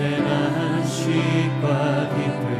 참된 안식과 기쁨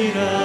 신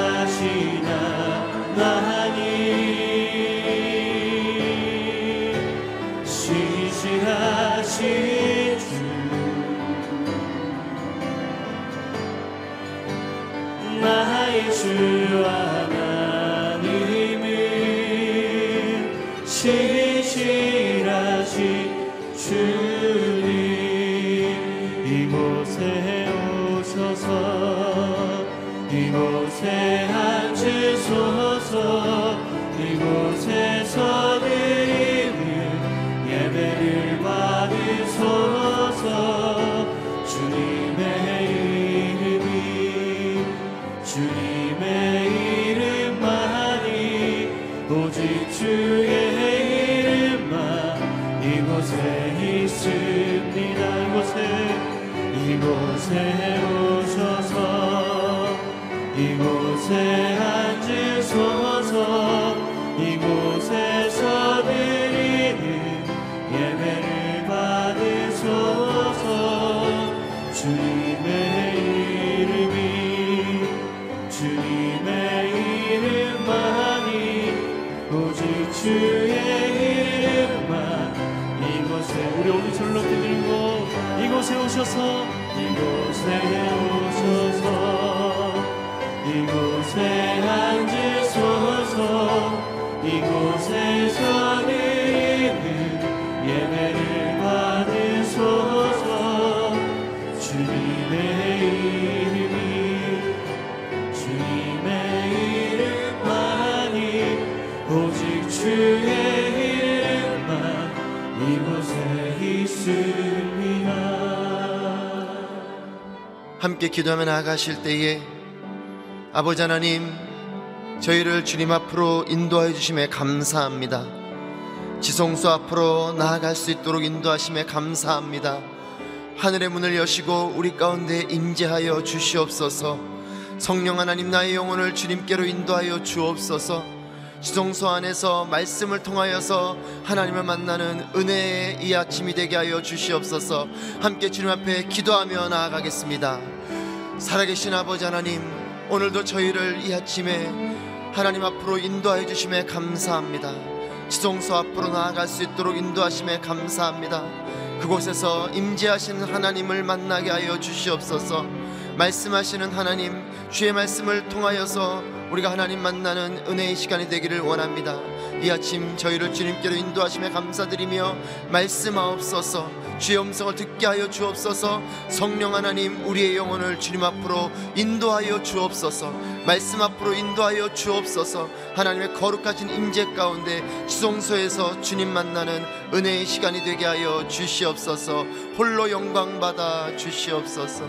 함께 기도하며 나아가실 때에 아버지 하나님 저희를 주님 앞으로 인도하여 주심에 감사합니다. 지성소 앞으로 나아갈 수 있도록 인도하심에 감사합니다. 하늘의 문을 여시고 우리 가운데 임재하여 주시옵소서. 성령 하나님 나의 영혼을 주님께로 인도하여 주옵소서. 지성소 안에서 말씀을 통하여서 하나님을 만나는 은혜의 이 아침이 되게 하여 주시옵소서. 함께 주님 앞에 기도하며 나아가겠습니다. 살아계신 아버지 하나님, 오늘도 저희를 이 아침에 하나님 앞으로 인도하여 주심에 감사합니다. 지성소 앞으로 나아갈 수 있도록 인도하심에 감사합니다. 그곳에서 임재하신 하나님을 만나게 하여 주시옵소서. 말씀하시는 하나님, 주의 말씀을 통하여서 우리가 하나님 만나는 은혜의 시간이 되기를 원합니다. 이 아침 저희를 주님께로 인도하심에 감사드리며 말씀하옵소서. 주의 음성을 듣게 하여 주옵소서. 성령 하나님, 우리의 영혼을 주님 앞으로 인도하여 주옵소서. 말씀 앞으로 인도하여 주옵소서. 하나님의 거룩하신 임재 가운데 지성소에서 주님 만나는 은혜의 시간이 되게 하여 주시옵소서. 홀로 영광 받아 주시옵소서.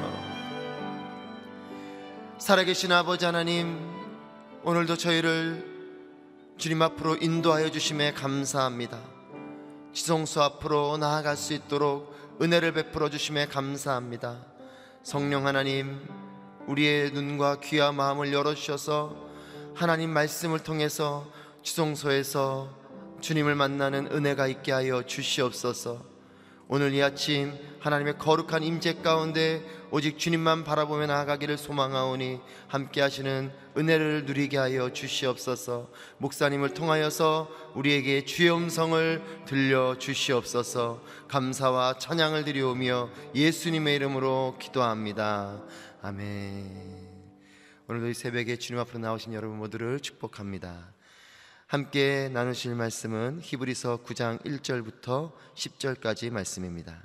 살아계신 아버지 하나님, 오늘도 저희를 주님 앞으로 인도하여 주심에 감사합니다. 지성소 앞으로 나아갈 수 있도록 은혜를 베풀어 주심에 감사합니다. 성령 하나님, 우리의 눈과 귀와 마음을 열어 주셔서 하나님 말씀을 통해서 지성소에서 주님을 만나는 은혜가 있게 하여 주시옵소서. 오늘 이 아침 하나님의 거룩한 임재 가운데 오직 주님만 바라보며 나아가기를 소망하오니 함께 하시는 은혜를 누리게 하여 주시옵소서. 목사님을 통하여서 우리에게 주의 음성을 들려 주시옵소서. 감사와 찬양을 드리오며 예수님의 이름으로 기도합니다. 아멘. 오늘도 이 새벽에 주님 앞으로 나오신 여러분 모두를 축복합니다. 함께 나누실 말씀은 히브리서 9장 1절부터 10절까지 말씀입니다.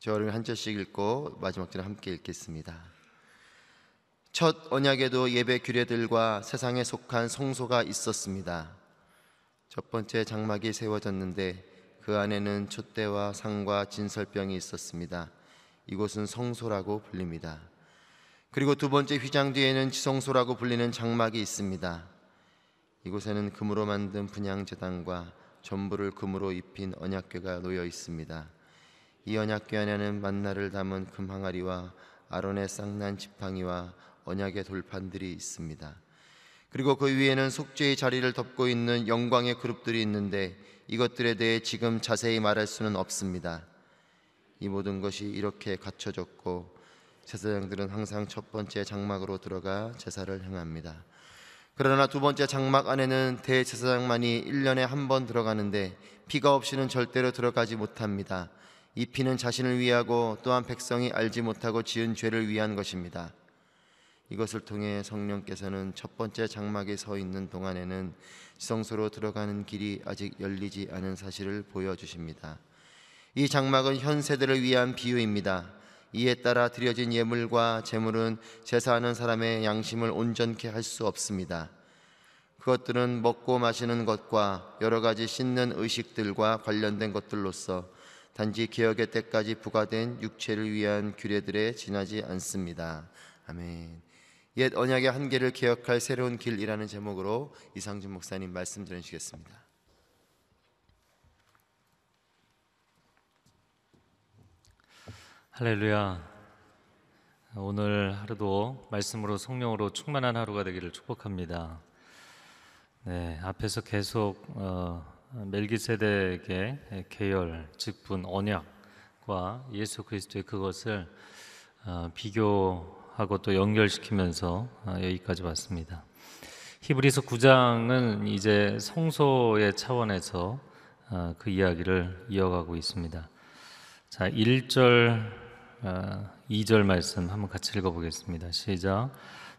저를 한 절씩 읽고 마지막 절을 함께 읽겠습니다. 첫 언약에도 예배 규례들과 세상에 속한 성소가 있었습니다. 첫 번째 장막이 세워졌는데 그 안에는 촛대와 상과 진설병이 있었습니다. 이곳은 성소라고 불립니다. 그리고 두 번째 휘장 뒤에는 지성소라고 불리는 장막이 있습니다. 이곳에는 금으로 만든 분향제단과 전부를 금으로 입힌 언약궤가 놓여 있습니다. 이 언약궤 안에는 만나를 담은 금 항아리와 아론의 쌍난 지팡이와 언약의 돌판들이 있습니다. 그리고 그 위에는 속죄의 자리를 덮고 있는 영광의 그룹들이 있는데 이것들에 대해 지금 자세히 말할 수는 없습니다. 이 모든 것이 이렇게 갖춰졌고 제사장들은 항상 첫 번째 장막으로 들어가 제사를 행합니다. 그러나 두 번째 장막 안에는 대제사장만이 1년에 한 번 들어가는데 피가 없이는 절대로 들어가지 못합니다. 이 피는 자신을 위하고 또한 백성이 알지 못하고 지은 죄를 위한 것입니다. 이것을 통해 성령께서는 첫 번째 장막에 서 있는 동안에는 지성소로 들어가는 길이 아직 열리지 않은 사실을 보여주십니다. 이 장막은 현 세대를 위한 비유입니다. 이에 따라 드려진 예물과 제물은 제사하는 사람의 양심을 온전케 할 수 없습니다. 그것들은 먹고 마시는 것과 여러 가지 씻는 의식들과 관련된 것들로서 단지 개혁의 때까지 부과된 육체를 위한 규례들에 지나지 않습니다. 아멘. 옛 언약의 한계를 개혁할 새로운 길이라는 제목으로 이상준 목사님 말씀 전해주시겠습니다. 할렐루야. 오늘 하루도 말씀으로 성령으로 충만한 하루가 되기를 축복합니다. 네, 앞에서 계속 어, 멜기세덱의 계열, 직분, 언약과 예수 그리스도의 그것을 어, 비교하고 또 연결시키면서 어, 여기까지 왔습니다. 히브리서 9장은 이제 성소의 차원에서 어, 그 이야기를 이어가고 있습니다. 자, 1절 2절 어, 말씀 한번 같이 읽어보겠습니다. 시작.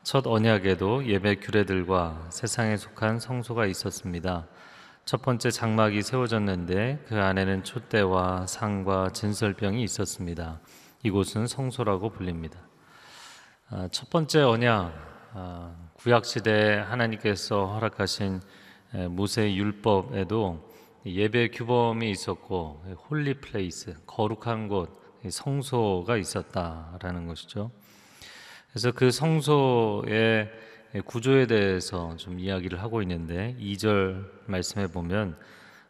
첫 언약에도 예배 규례들과 세상에 속한 성소가 있었습니다. 첫 번째 장막이 세워졌는데 그 안에는 촛대와 상과 진설병이 있었습니다. 이곳은 성소라고 불립니다. 아, 첫 번째 언약, 아, 구약 시대 하나님께서 허락하신 모세 율법에도 예배 규범이 있었고 holy place 거룩한 곳 성소가 있었다라는 것이죠. 그래서 그 성소의 구조에 대해서 좀 이야기를 하고 있는데 2절 말씀해 보면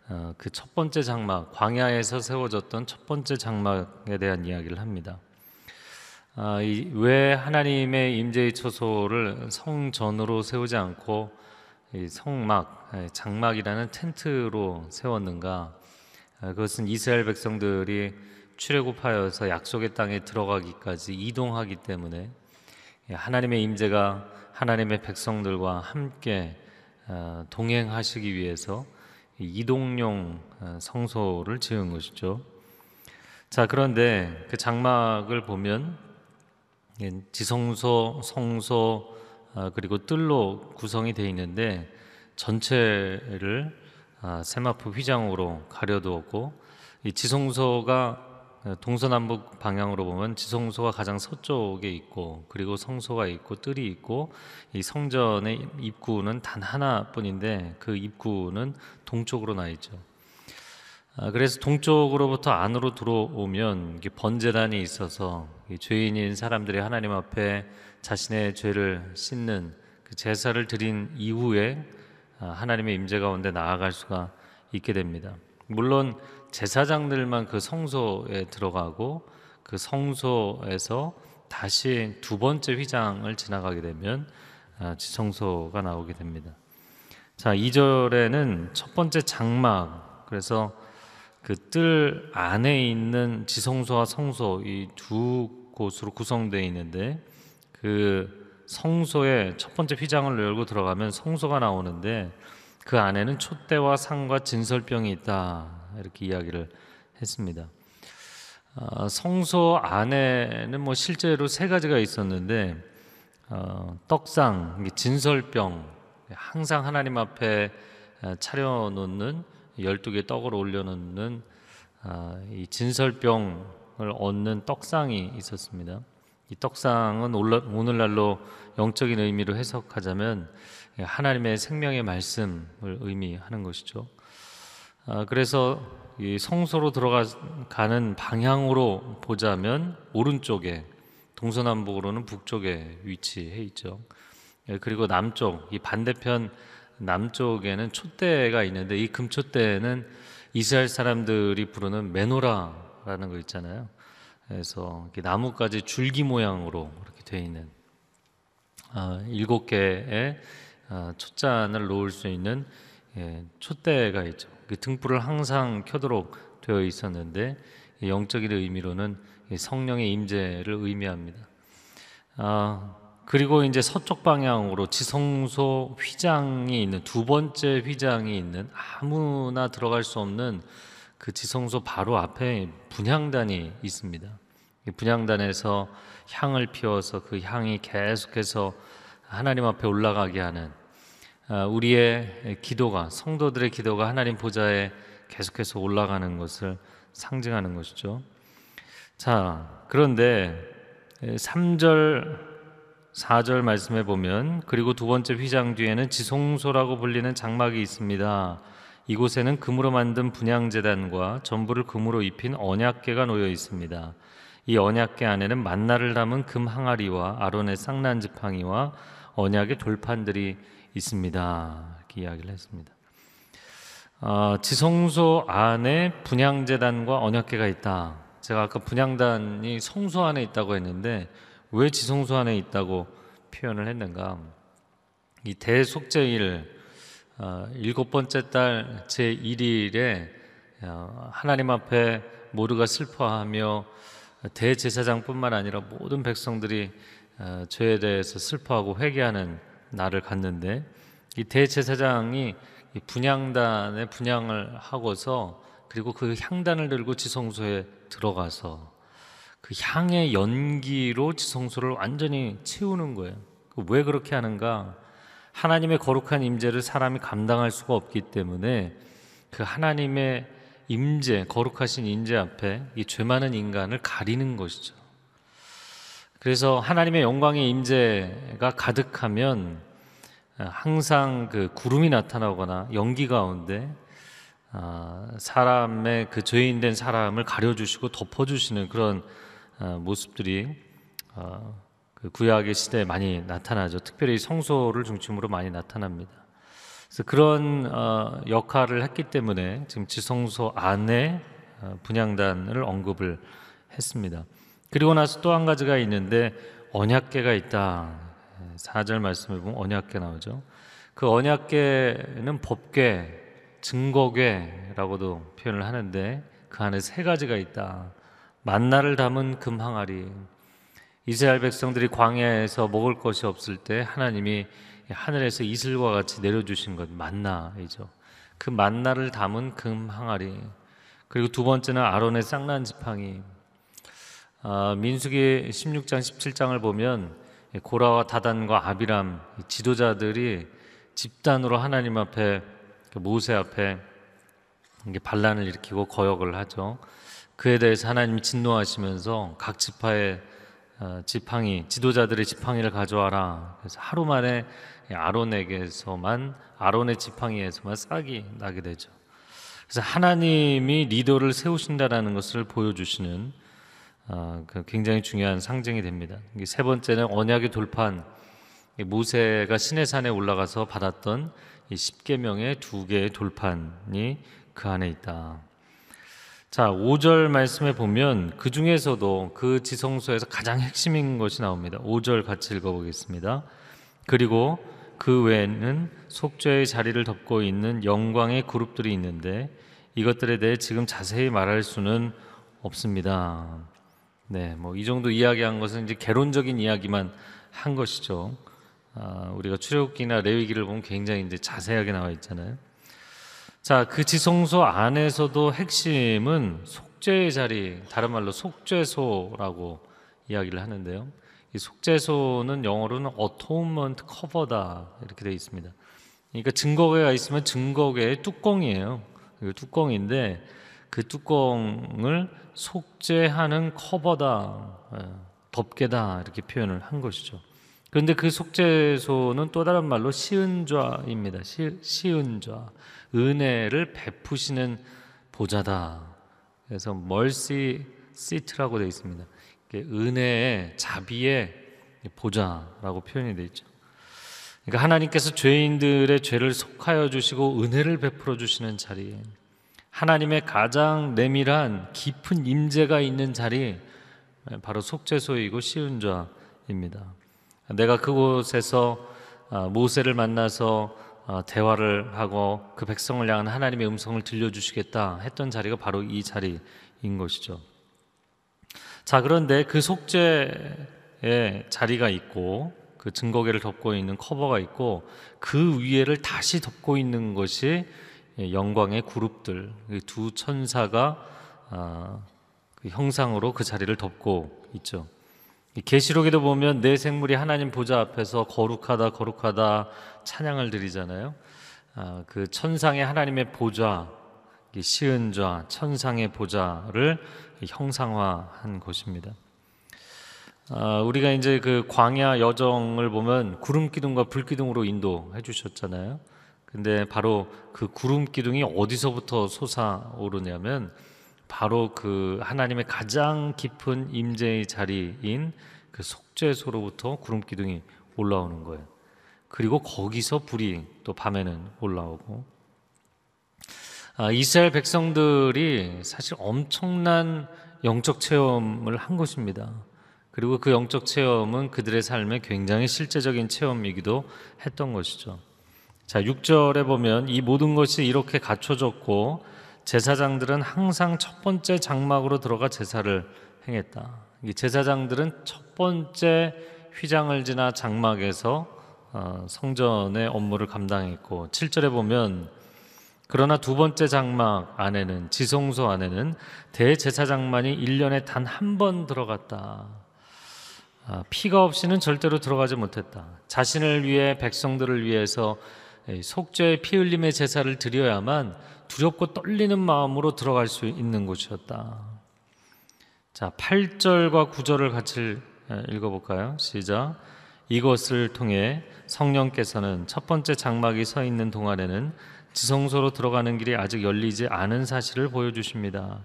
어, 그첫 번째 장막 광야에서 세워졌던 첫 번째 장막에 대한 이야기를 합니다. 아, 이, 왜 하나님의 임재의 처소를 성전으로 세우지 않고 이 성막, 예, 장막이라는 텐트로 세웠는가? 아, 그것은 이스라엘 백성들이 출애굽하여서 약속의 땅에 들어가기까지 이동하기 때문에 예, 하나님의 임재가 하나님의 백성들과 함께 어, 동행하시기 위해서 이 이동용 어, 성소를 지은 것이죠. 자, 그런데 그 장막을 보면 예, 지성소, 성소 아, 그리고 뜰로 구성이 되어 있는데 전체를 아, 세마포 휘장으로 가려두었고 이 지성소가 어, 동서남북 방향으로 보면 지성소가 가장 서쪽에 있고 그리고 성소가 있고 뜰이 있고 이 성전의 입구는 단 하나뿐인데 그 입구는 동쪽으로 나 있죠. 아, 그래서 동쪽으로부터 안으로 들어오면 번제단이 있어서 이 죄인인 사람들이 하나님 앞에 자신의 죄를 씻는 그 제사를 드린 이후에 아, 하나님의 임재 가운데 나아갈 수가 있게 됩니다. 물론 제사장들만 그 성소에 들어가고 그 성소에서 다시 두 번째 휘장을 지나가게 되면 아, 지성소가 나오게 됩니다. 자, 2절에는 첫 번째 장막 그래서 그 뜰 안에 있는 지성소와 성소 이 두 곳으로 구성되어 있는데 그 성소의 첫 번째 휘장을 열고 들어가면 성소가 나오는데 그 안에는 촛대와 상과 진설병이 있다 이렇게 이야기를 했습니다. 어, 성소 안에는 뭐 실제로 세 가지가 있었는데 어, 떡상, 진설병 항상 하나님 앞에 어, 차려놓는 12개 떡을 올려놓는 아, 이 진설병을 얻는 떡상이 있었습니다. 이 떡상은 오늘날로 영적인 의미로 해석하자면 하나님의 생명의 말씀을 의미하는 것이죠. 아, 그래서 이 성소로 들어가는 방향으로 보자면 오른쪽에 동서남북으로는 북쪽에 위치해 있죠. 예, 그리고 남쪽 이 반대편 남쪽에는 촛대가 있는데 이 금촛대는 이스라엘 사람들이 부르는 메노라라는 거 있잖아요. 그래서 나뭇가지 줄기 모양으로 이렇게 되어 있는 아, 일곱 개의 아, 촛잔을 놓을 수 있는 예, 촛대가 있죠. 그 등불을 항상 켜도록 되어 있었는데 영적인 의미로는 성령의 임재를 의미합니다. 아, 그리고 이제 서쪽 방향으로 지성소 휘장이 있는 두 번째 휘장이 있는 아무나 들어갈 수 없는 그 지성소 바로 앞에 분향단이 있습니다. 분향단에서 향을 피워서 그 향이 계속해서 하나님 앞에 올라가게 하는 아, 우리의 기도가 성도들의 기도가 하나님 보좌에 계속해서 올라가는 것을 상징하는 것이죠. 자, 그런데 3절 4절 말씀해 보면 그리고 두 번째 휘장 뒤에는 지성소라고 불리는 장막이 있습니다. 이곳에는 금으로 만든 분향제단과 전부를 금으로 입힌 언약궤가 놓여 있습니다. 이 언약궤 안에는 만나를 담은 금 항아리와 아론의 쌍난 지팡이와 언약의 돌판들이 있습니다. 이렇게 이야기를 했습니다. 어, 지성소 안에 분향제단과 언약궤가 있다. 제가 아까 분향단이 성소 안에 있다고 했는데 왜 지성소 안에 있다고 표현을 했는가? 이 대속제일 어, 일곱 번째 달 제 1일에 어, 하나님 앞에 모두가 슬퍼하며 대제사장뿐만 아니라 모든 백성들이 어, 죄에 대해서 슬퍼하고 회개하는 날을 갖는데 이 대제사장이 분향단에 분향을 하고서 그리고 그 향단을 들고 지성소에 들어가서 그 향의 연기로 지성소를 완전히 채우는 거예요. 그왜 그렇게 하는가? 하나님의 거룩한 임재를 사람이 감당할 수가 없기 때문에 그 하나님의 임재, 거룩하신 임재 앞에 이 죄 많은 인간을 가리는 것이죠. 그래서 하나님의 영광의 임재가 가득하면 항상 그 구름이 나타나거나 연기 가운데 아, 사람의 그 죄인된 사람을 가려주시고 덮어주시는 그런 아, 모습들이 아, 그 구약의 시대에 많이 나타나죠. 특별히 성소를 중심으로 많이 나타납니다. 그래서 그런 어, 역할을 했기 때문에 지금 지성소 안에 어, 분양단을 언급을 했습니다. 그리고 나서 또 한 가지가 있는데 언약계가 있다. 4절 말씀을 보면 언약계 나오죠. 그 언약계는 법계, 증거계라고도 표현을 하는데 그 안에 세 가지가 있다. 만나를 담은 금 항아리. 이스라엘 백성들이 광야에서 먹을 것이 없을 때 하나님이 하늘에서 이슬과 같이 내려주신 것 만나이죠. 그 만나를 담은 금 항아리. 그리고 두 번째는 아론의 쌍난 지팡이. 아, 민수기 16장 17장을 보면 고라와 다단과 아비람 지도자들이 집단으로 하나님 앞에 그 모세 앞에 반란을 일으키고 거역을 하죠. 그에 대해서 하나님이 진노하시면서 각 지파의 어, 지팡이 지도자들의 지팡이를 가져와라. 그래서 하루 만에 아론에게서만 아론의 지팡이에서만 싹이 나게 되죠. 그래서 하나님이 리더를 세우신다라는 것을 보여주시는 굉장히 중요한 상징이 됩니다. 세 번째는 언약의 돌판 모세가 시내산에 올라가서 받았던 이 십계명의 두 개의 돌판이 그 안에 있다. 자, 5절 말씀에 보면 그 중에서도 그 지성소에서 가장 핵심인 것이 나옵니다. 5절 같이 읽어보겠습니다. 그리고 그 외에는 속죄의 자리를 덮고 있는 영광의 그룹들이 있는데 이것들에 대해 지금 자세히 말할 수는 없습니다. 네, 뭐 이 정도 이야기한 것은 이제 개론적인 이야기만 한 것이죠. 아, 우리가 출애굽기나 레위기를 보면 굉장히 이제 자세하게 나와 있잖아요. 자, 그 지성소 안에서도 핵심은 속죄의 자리, 다른 말로 속죄소라고 이야기를 하는데요. 이 속죄소는 영어로는 atonement cover다 이렇게 되어 있습니다. 그러니까 증거계가 있으면 증거계의 뚜껑이에요. 그 뚜껑인데 그 뚜껑을 속죄하는 커버다, 예, 덮개다 이렇게 표현을 한 것이죠. 그런데 그 속죄소는 또 다른 말로 시은좌입니다. 시, 시은좌. 은혜를 베푸시는 보좌다. 그래서 멀시 시트라고 되어 있습니다. 은혜의 자비의 보좌라고 표현이 되어 있죠. 그러니까 하나님께서 죄인들의 죄를 속하여 주시고 은혜를 베풀어 주시는 자리. 하나님의 가장 내밀한 깊은 임재가 있는 자리 바로 속죄소이고 시은좌입니다. 내가 그곳에서 아, 모세를 만나서 어, 대화를 하고 그 백성을 향한 하나님의 음성을 들려주시겠다 했던 자리가 바로 이 자리인 것이죠. 자, 그런데 그 속죄의 자리가 있고 그 증거계를 덮고 있는 커버가 있고 그 위에를 다시 덮고 있는 것이 영광의 그룹들 두 천사가 아, 그 형상으로 그 자리를 덮고 있죠. 계시록에도 보면 내 생물이 하나님 보좌 앞에서 거룩하다 거룩하다 찬양을 드리잖아요. 아, 그 천상의 하나님의 보좌, 시은좌, 천상의 보좌를 형상화한 것입니다. 아, 우리가 이제 그 광야 여정을 보면 구름 기둥과 불 기둥으로 인도해 주셨잖아요. 근데 바로 그 구름 기둥이 어디서부터 솟아오르냐면 바로 그 하나님의 가장 깊은 임재의 자리인 그 속죄소로부터 구름 기둥이 올라오는 거예요. 그리고 거기서 불이 또 밤에는 올라오고 아, 이스라엘 백성들이 사실 엄청난 영적 체험을 한 것입니다. 그리고 그 영적 체험은 그들의 삶에 굉장히 실제적인 체험이기도 했던 것이죠. 자, 6절에 보면 이 모든 것이 이렇게 갖춰졌고 제사장들은 항상 첫 번째 장막으로 들어가 제사를 행했다. 제사장들은 첫 번째 휘장을 지나 장막에서 어, 성전의 업무를 감당했고 7절에 보면 그러나 두 번째 장막 안에는 지성소 안에는 대제사장만이 1년에 단 한 번 들어갔다. 아, 피가 없이는 절대로 들어가지 못했다. 자신을 위해 백성들을 위해서 속죄의 피 흘림의 제사를 드려야만 두렵고 떨리는 마음으로 들어갈 수 있는 곳이었다. 자, 8절과 9절을 같이 읽어 볼까요? 시작. 이것을 통해 성령께서는 첫 번째 장막이 서 있는 동안에는 지성소로 들어가는 길이 아직 열리지 않은 사실을 보여주십니다.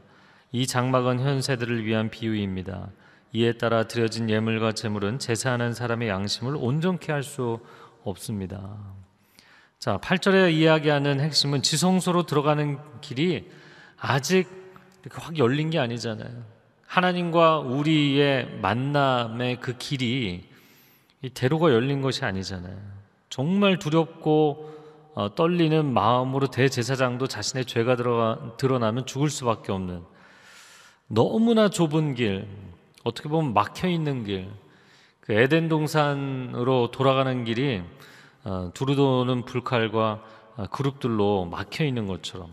이 장막은 현 세대를 위한 비유입니다. 이에 따라 드려진 예물과 제물은 제사하는 사람의 양심을 온전케 할 수 없습니다. 자, 8절에 이야기하는 핵심은 지성소로 들어가는 길이 아직 이렇게 확 열린 게 아니잖아요. 하나님과 우리의 만남의 그 길이 이 대로가 열린 것이 아니잖아요. 정말 두렵고 어, 떨리는 마음으로 대제사장도 자신의 죄가 들어가, 드러나면 죽을 수밖에 없는 너무나 좁은 길, 어떻게 보면 막혀 있는 길, 그 에덴 동산으로 돌아가는 길이 어, 두루도는 불칼과 어, 그룹들로 막혀 있는 것처럼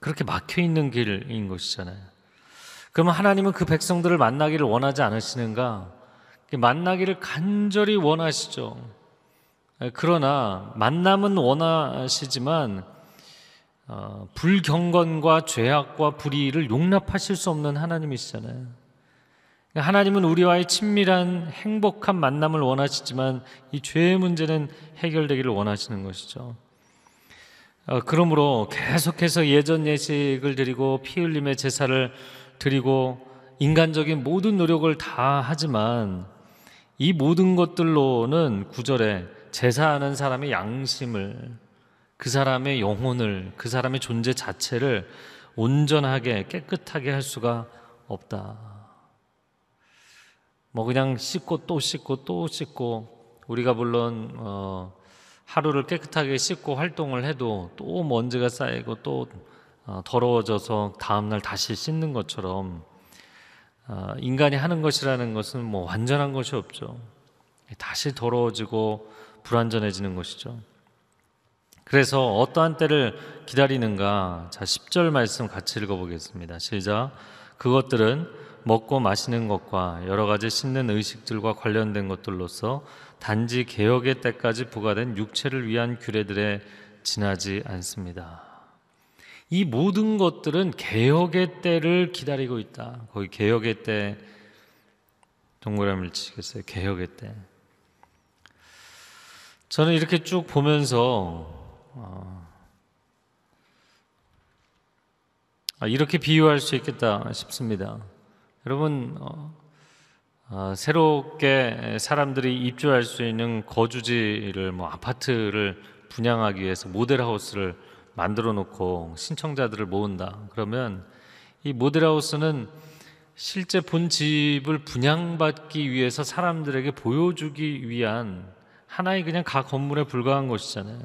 그렇게 막혀 있는 길인 것이잖아요. 그러면 하나님은 그 백성들을 만나기를 원하지 않으시는가? 만나기를 간절히 원하시죠. 그러나 만남은 원하시지만 어, 불경건과 죄악과 불의를 용납하실 수 없는 하나님이시잖아요. 하나님은 우리와의 친밀한 행복한 만남을 원하시지만 이 죄의 문제는 해결되기를 원하시는 것이죠. 어, 그러므로 계속해서 예전 예식을 드리고 피 흘림의 제사를 드리고 인간적인 모든 노력을 다 하지만 이 모든 것들로는 구절에 제사하는 사람의 양심을 그 사람의 영혼을 그 사람의 존재 자체를 온전하게 깨끗하게 할 수가 없다. 뭐 그냥 씻고 또 씻고 또 씻고 우리가 물론 어 하루를 깨끗하게 씻고 활동을 해도 또 먼지가 쌓이고 또 어, 더러워져서 다음 날 다시 씻는 것처럼 어, 인간이 하는 것이라는 것은 뭐 완전한 것이 없죠. 다시 더러워지고 불완전해지는 것이죠. 그래서 어떠한 때를 기다리는가? 자, 10절 말씀 같이 읽어 보겠습니다. 시작. 그것들은 먹고 마시는 것과 여러 가지 씻는 의식들과 관련된 것들로서 단지 개혁의 때까지 부과된 육체를 위한 규례들에 지나지 않습니다. 이 모든 것들은 개혁의 때를 기다리고 있다. 거기 개혁의 때 동그라미를 치겠어요. 개혁의 때. 저는 이렇게 쭉 보면서 어, 아, 이렇게 비유할 수 있겠다 싶습니다. 여러분 어, 어, 새롭게 사람들이 입주할 수 있는 거주지를 뭐 아파트를 분양하기 위해서 모델하우스를 만들어 놓고 신청자들을 모은다. 그러면 이 모델하우스는 실제 본 집을 분양받기 위해서 사람들에게 보여주기 위한 하나의 그냥 각 건물에 불과한 것이잖아요.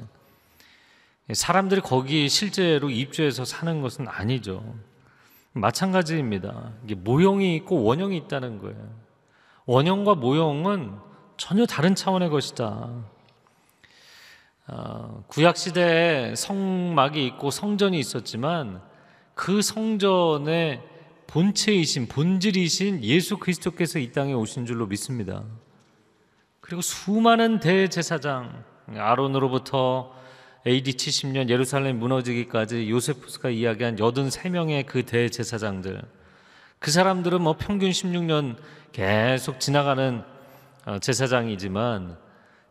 사람들이 거기 실제로 입주해서 사는 것은 아니죠. 마찬가지입니다. 이게 모형이 있고 원형이 있다는 거예요. 원형과 모형은 전혀 다른 차원의 것이다. 어, 구약 시대에 성막이 있고 성전이 있었지만 그 성전의 본체이신 본질이신 예수 그리스도께서 이 땅에 오신 줄로 믿습니다. 그리고 수많은 대제사장 아론으로부터 AD 70년 예루살렘 무너지기까지 요세푸스가 이야기한 83명의 그 대제사장들 그 사람들은 뭐 평균 16년 계속 지나가는 어, 제사장이지만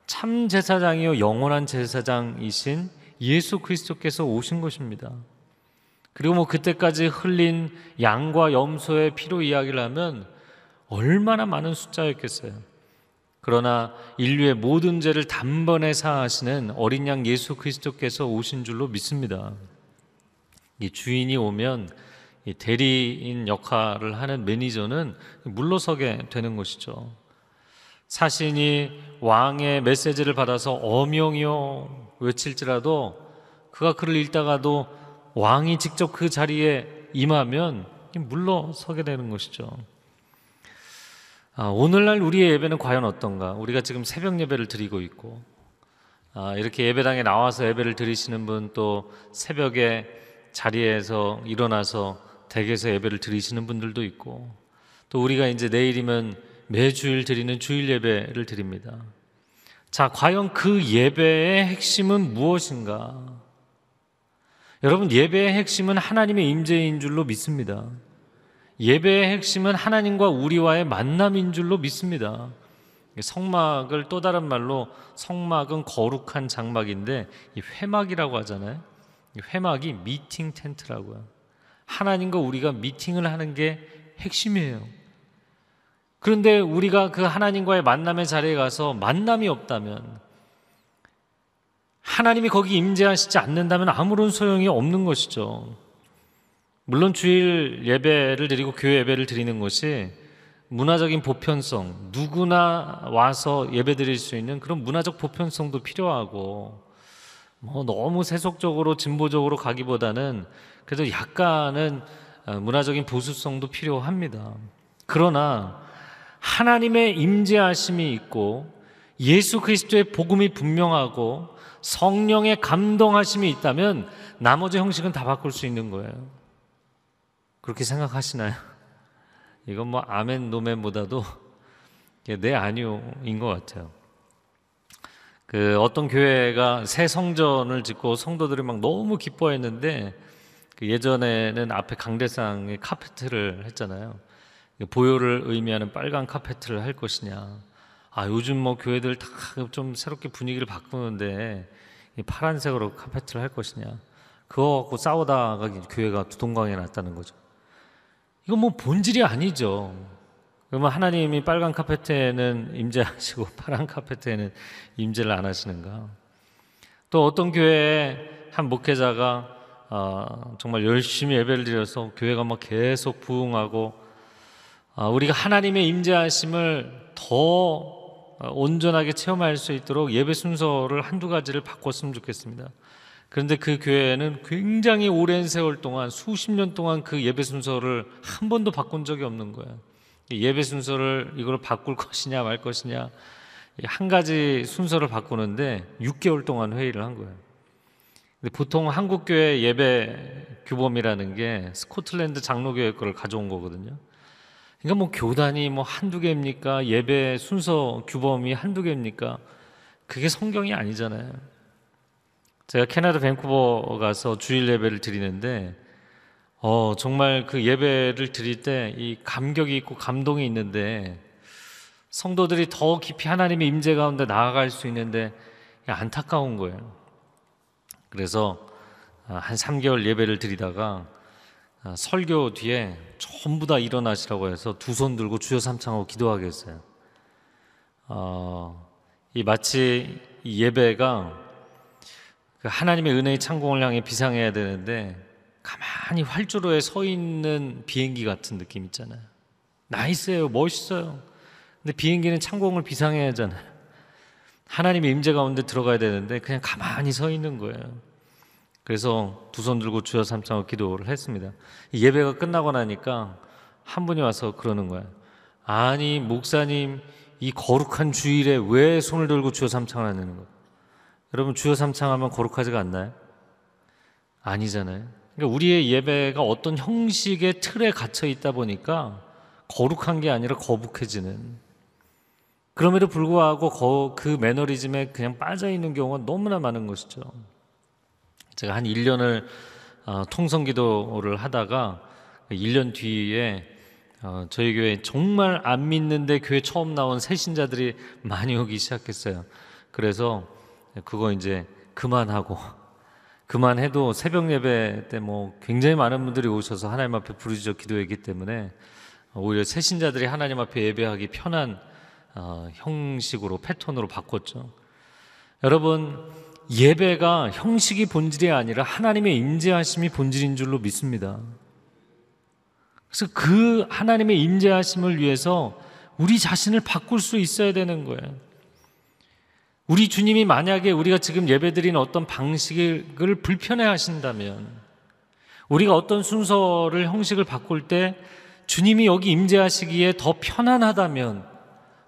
참 제사장이요 영원한 제사장이신 예수 그리스도께서 오신 것입니다. 그리고 뭐 그때까지 흘린 양과 염소의 피로 이야기를 하면 얼마나 많은 숫자였겠어요. 그러나 인류의 모든 죄를 단번에 사하시는 어린 양 예수 그리스도께서 오신 줄로 믿습니다. 이 주인이 오면 이 대리인 역할을 하는 매니저는 물러서게 되는 것이죠. 사신이 왕의 메시지를 받아서 어명이요 외칠지라도 그가 글을 읽다가도 왕이 직접 그 자리에 임하면 물러서게 되는 것이죠. 아, 오늘날 우리의 예배는 과연 어떤가? 우리가 지금 새벽 예배를 드리고 있고 아, 이렇게 예배당에 나와서 예배를 드리시는 분 또 새벽에 자리에서 일어나서 댁에서 예배를 드리시는 분들도 있고 또 우리가 이제 내일이면 매주일 드리는 주일 예배를 드립니다. 자, 과연 그 예배의 핵심은 무엇인가? 여러분, 예배의 핵심은 하나님의 임재인 줄로 믿습니다. 예배의 핵심은 하나님과 우리와의 만남인 줄로 믿습니다. 성막을 또 다른 말로 성막은 거룩한 장막인데 이 회막이라고 하잖아요. 이 회막이 미팅 텐트라고요. 하나님과 우리가 미팅을 하는 게 핵심이에요. 그런데 우리가 그 하나님과의 만남의 자리에 가서 만남이 없다면 하나님이 거기 임재하시지 않는다면 아무런 소용이 없는 것이죠. 물론 주일 예배를 드리고 교회 예배를 드리는 것이 문화적인 보편성, 누구나 와서 예배 드릴 수 있는 그런 문화적 보편성도 필요하고 뭐 너무 세속적으로 진보적으로 가기보다는 그래도 약간은 어, 문화적인 보수성도 필요합니다. 그러나 하나님의 임재하심이 있고 예수 그리스도의 복음이 분명하고 성령의 감동하심이 있다면 나머지 형식은 다 바꿀 수 있는 거예요. 그렇게 생각하시나요? 이건 뭐 아멘 노멘보다도 네 아니요인 것 같아요. 그 어떤 교회가 새 성전을 짓고 성도들이 막 너무 기뻐했는데 그 예전에는 앞에 강대상에 카페트를 했잖아요. 보혈을 의미하는 빨간 카페트를 할 것이냐. 아 요즘 뭐 교회들 다 좀 새롭게 분위기를 바꾸는데 이 파란색으로 카페트를 할 것이냐. 그거 갖고 싸우다가 교회가 두동강에 났다는 거죠. 이건 뭐 본질이 아니죠. 그러면 하나님이 빨간 카페트에는 임재하시고 파란 카페트에는 임재를 안 하시는가? 또 어떤 교회에 한 목회자가 어, 정말 열심히 예배를 드려서 교회가 막 계속 부흥하고 어, 우리가 하나님의 임재하심을 더 온전하게 체험할 수 있도록 예배 순서를 한두 가지를 바꿨으면 좋겠습니다. 그런데 그 교회는 굉장히 오랜 세월 동안 수십 년 동안 그 예배 순서를 한 번도 바꾼 적이 없는 거예요. 예배 순서를 이걸 바꿀 것이냐 말 것이냐 한 가지 순서를 바꾸는데 6개월 동안 회의를 한 거예요. 근데 보통 한국 교회 예배 규범이라는 게 스코틀랜드 장로교회 거를 가져온 거거든요. 그러니까 뭐 교단이 뭐 한두 개입니까? 예배 순서 규범이 한두 개입니까? 그게 성경이 아니잖아요. 제가 캐나다 밴쿠버 가서 주일 예배를 드리는데 어, 정말 그 예배를 드릴 때 이 감격이 있고 감동이 있는데 성도들이 더 깊이 하나님의 임재 가운데 나아갈 수 있는데 안타까운 거예요. 그래서 아, 한 3개월 예배를 드리다가 아, 설교 뒤에 전부 다 일어나시라고 해서 두 손 들고 주여 삼창하고 기도하게 했어요. 어, 이 마치 이 예배가 그 하나님의 은혜의 창공을 향해 비상해야 되는데 가만히 활주로에 서 있는 비행기 같은 느낌 있잖아요. 나이스해요, 멋있어요. 근데 비행기는 창공을 비상해야 하잖아요. 하나님의 임재 가운데 들어가야 되는데 그냥 가만히 서 있는 거예요. 그래서 두 손 들고 주여 삼창을 기도를 했습니다. 예배가 끝나고 나니까 한 분이 와서 그러는 거예요. 아니 목사님 이 거룩한 주일에 왜 손을 들고 주여 삼창을 하는 거예요? 여러분 주여 삼창하면 거룩하지가 않나요? 아니잖아요. 그러니까 우리의 예배가 어떤 형식의 틀에 갇혀 있다 보니까 거룩한 게 아니라 거북해지는. 그럼에도 불구하고 그 매너리즘에 그냥 빠져 있는 경우가 너무나 많은 것이죠. 제가 한 1년을 어, 통성 기도를 하다가 1년 뒤에 어, 저희 교회 정말 안 믿는데 교회 처음 나온 새 신자들이 많이 오기 시작했어요. 그래서 그거 이제 그만하고 그만해도 새벽 예배 때 뭐 굉장히 많은 분들이 오셔서 하나님 앞에 부르짖어 기도했기 때문에 오히려 새신자들이 하나님 앞에 예배하기 편한 어, 형식으로 패턴으로 바꿨죠. 여러분 예배가 형식이 본질이 아니라 하나님의 임재하심이 본질인 줄로 믿습니다. 그래서 그 하나님의 임재하심을 위해서 우리 자신을 바꿀 수 있어야 되는 거예요. 우리 주님이 만약에 우리가 지금 예배드리는 어떤 방식을 불편해 하신다면 우리가 어떤 순서를 형식을 바꿀 때 주님이 여기 임재하시기에 더 편안하다면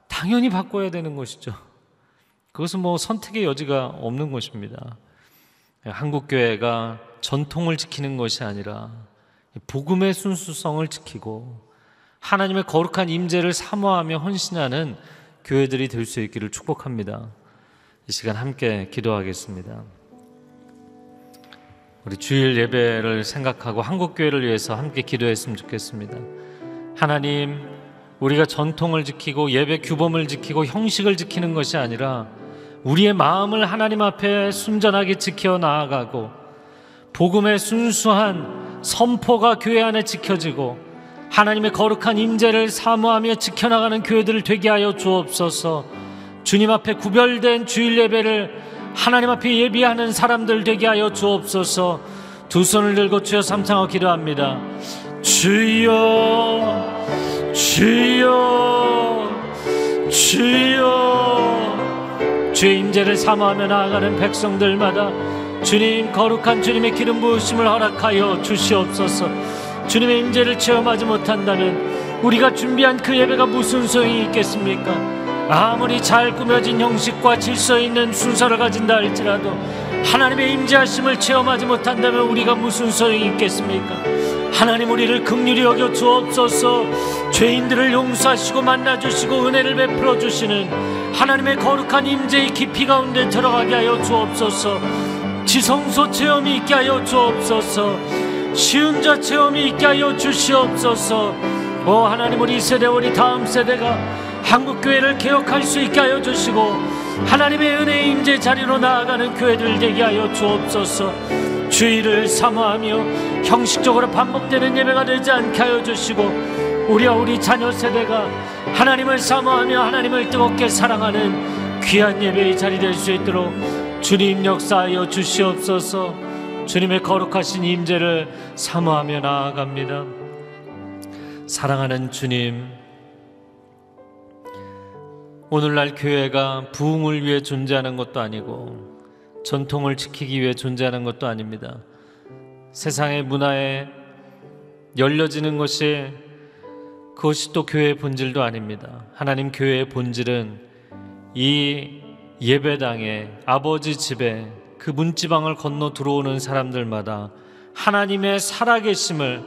당연히 바꿔야 되는 것이죠. 그것은 뭐 선택의 여지가 없는 것입니다. 한국 교회가 전통을 지키는 것이 아니라 복음의 순수성을 지키고 하나님의 거룩한 임재를 사모하며 헌신하는 교회들이 될 수 있기를 축복합니다. 이 시간 함께 기도하겠습니다. 우리 주일 예배를 생각하고 한국 교회를 위해서 함께 기도했으면 좋겠습니다. 하나님, 우리가 전통을 지키고 예배 규범을 지키고 형식을 지키는 것이 아니라 우리의 마음을 하나님 앞에 순전하게 지켜 나아가고 복음의 순수한 선포가 교회 안에 지켜지고 하나님의 거룩한 임재를 사모하며 지켜나가는 교회들을 되게 하여 주옵소서. 주님 앞에 구별된 주일 예배를 하나님 앞에 예비하는 사람들 되게 하여 주옵소서. 두 손을 들고 주여 삼창하고 기도합니다. 주여, 주여, 주여. 주의 임재를 사모하며 나아가는 백성들마다 주님 거룩한 주님의 기름 부으심을 허락하여 주시옵소서. 주님의 임재를 체험하지 못한다면 우리가 준비한 그 예배가 무슨 소용이 있겠습니까? 아무리 잘 꾸며진 형식과 질서 있는 순서를 가진다 할지라도 하나님의 임재하심을 체험하지 못한다면 우리가 무슨 소용이 있겠습니까? 하나님 우리를 극률히 여겨 주옵소서. 죄인들을 용서하시고 만나 주시고 은혜를 베풀어 주시는 하나님의 거룩한 임재의 깊이 가운데 들어가게 하여 주옵소서. 지성소 체험이 있게 하여 주옵소서. 쉬운 자 체험이 있게 하여 주시옵소서. 오 하나님 우리 세대 우리 다음 세대가 한국 교회를 개혁할 수 있게 하여 주시고 하나님의 은혜의 임재 자리로 나아가는 교회들 되게 하여 주옵소서. 주의를 사모하며 형식적으로 반복되는 예배가 되지 않게 하여 주시고 우리와 우리 자녀 세대가 하나님을 사모하며 하나님을 뜨겁게 사랑하는 귀한 예배의 자리 될 수 있도록 주님 역사하여 주시옵소서. 주님의 거룩하신 임재를 사모하며 나아갑니다. 사랑하는 주님, 오늘날 교회가 부흥을 위해 존재하는 것도 아니고 전통을 지키기 위해 존재하는 것도 아닙니다. 세상의 문화에 열려지는 것이 그것이 또 교회의 본질도 아닙니다. 하나님 교회의 본질은 이 예배당에 아버지 집에 그 문지방을 건너 들어오는 사람들마다 하나님의 살아계심을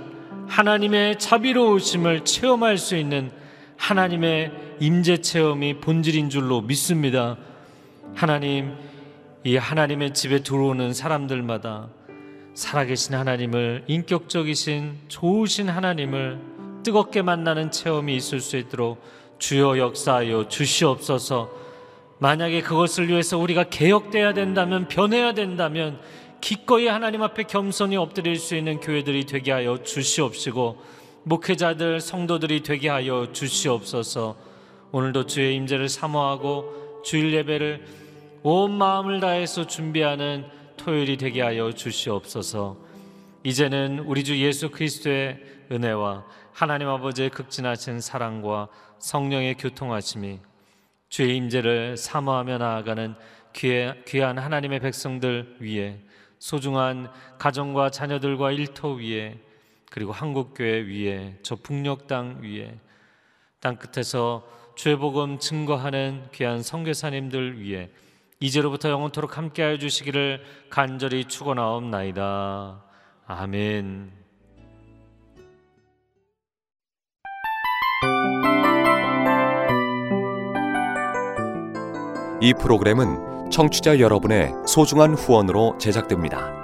하나님의 자비로우심을 체험할 수 있는 하나님의 임재 체험이 본질인 줄로 믿습니다. 하나님 이 하나님의 집에 들어오는 사람들마다 살아계신 하나님을 인격적이신 좋으신 하나님을 뜨겁게 만나는 체험이 있을 수 있도록 주여 역사하여 주시옵소서. 만약에 그것을 위해서 우리가 개혁돼야 된다면 변해야 된다면 기꺼이 하나님 앞에 겸손히 엎드릴 수 있는 교회들이 되게 하여 주시옵시고 목회자들 성도들이 되게 하여 주시옵소서. 오늘도 주의 임재를 사모하고 주일 예배를 온 마음을 다해서 준비하는 토요일이 되게 하여 주시옵소서. 이제는 우리 주 예수 그리스도의 은혜와 하나님 아버지의 극진하신 사랑과 성령의 교통하심이 주의 임재를 사모하며 나아가는 귀한 하나님의 백성들 위에 소중한 가정과 자녀들과 일터 위에 그리고 한국교회 위에 저 북녘 땅 위에 땅 끝에서 주의 복음 증거하는 귀한 선교사님들 위에 이제로부터 영원토록 함께하여 주시기를 간절히 축원하옵나이다. 아멘. 이 프로그램은 청취자 여러분의 소중한 후원으로 제작됩니다.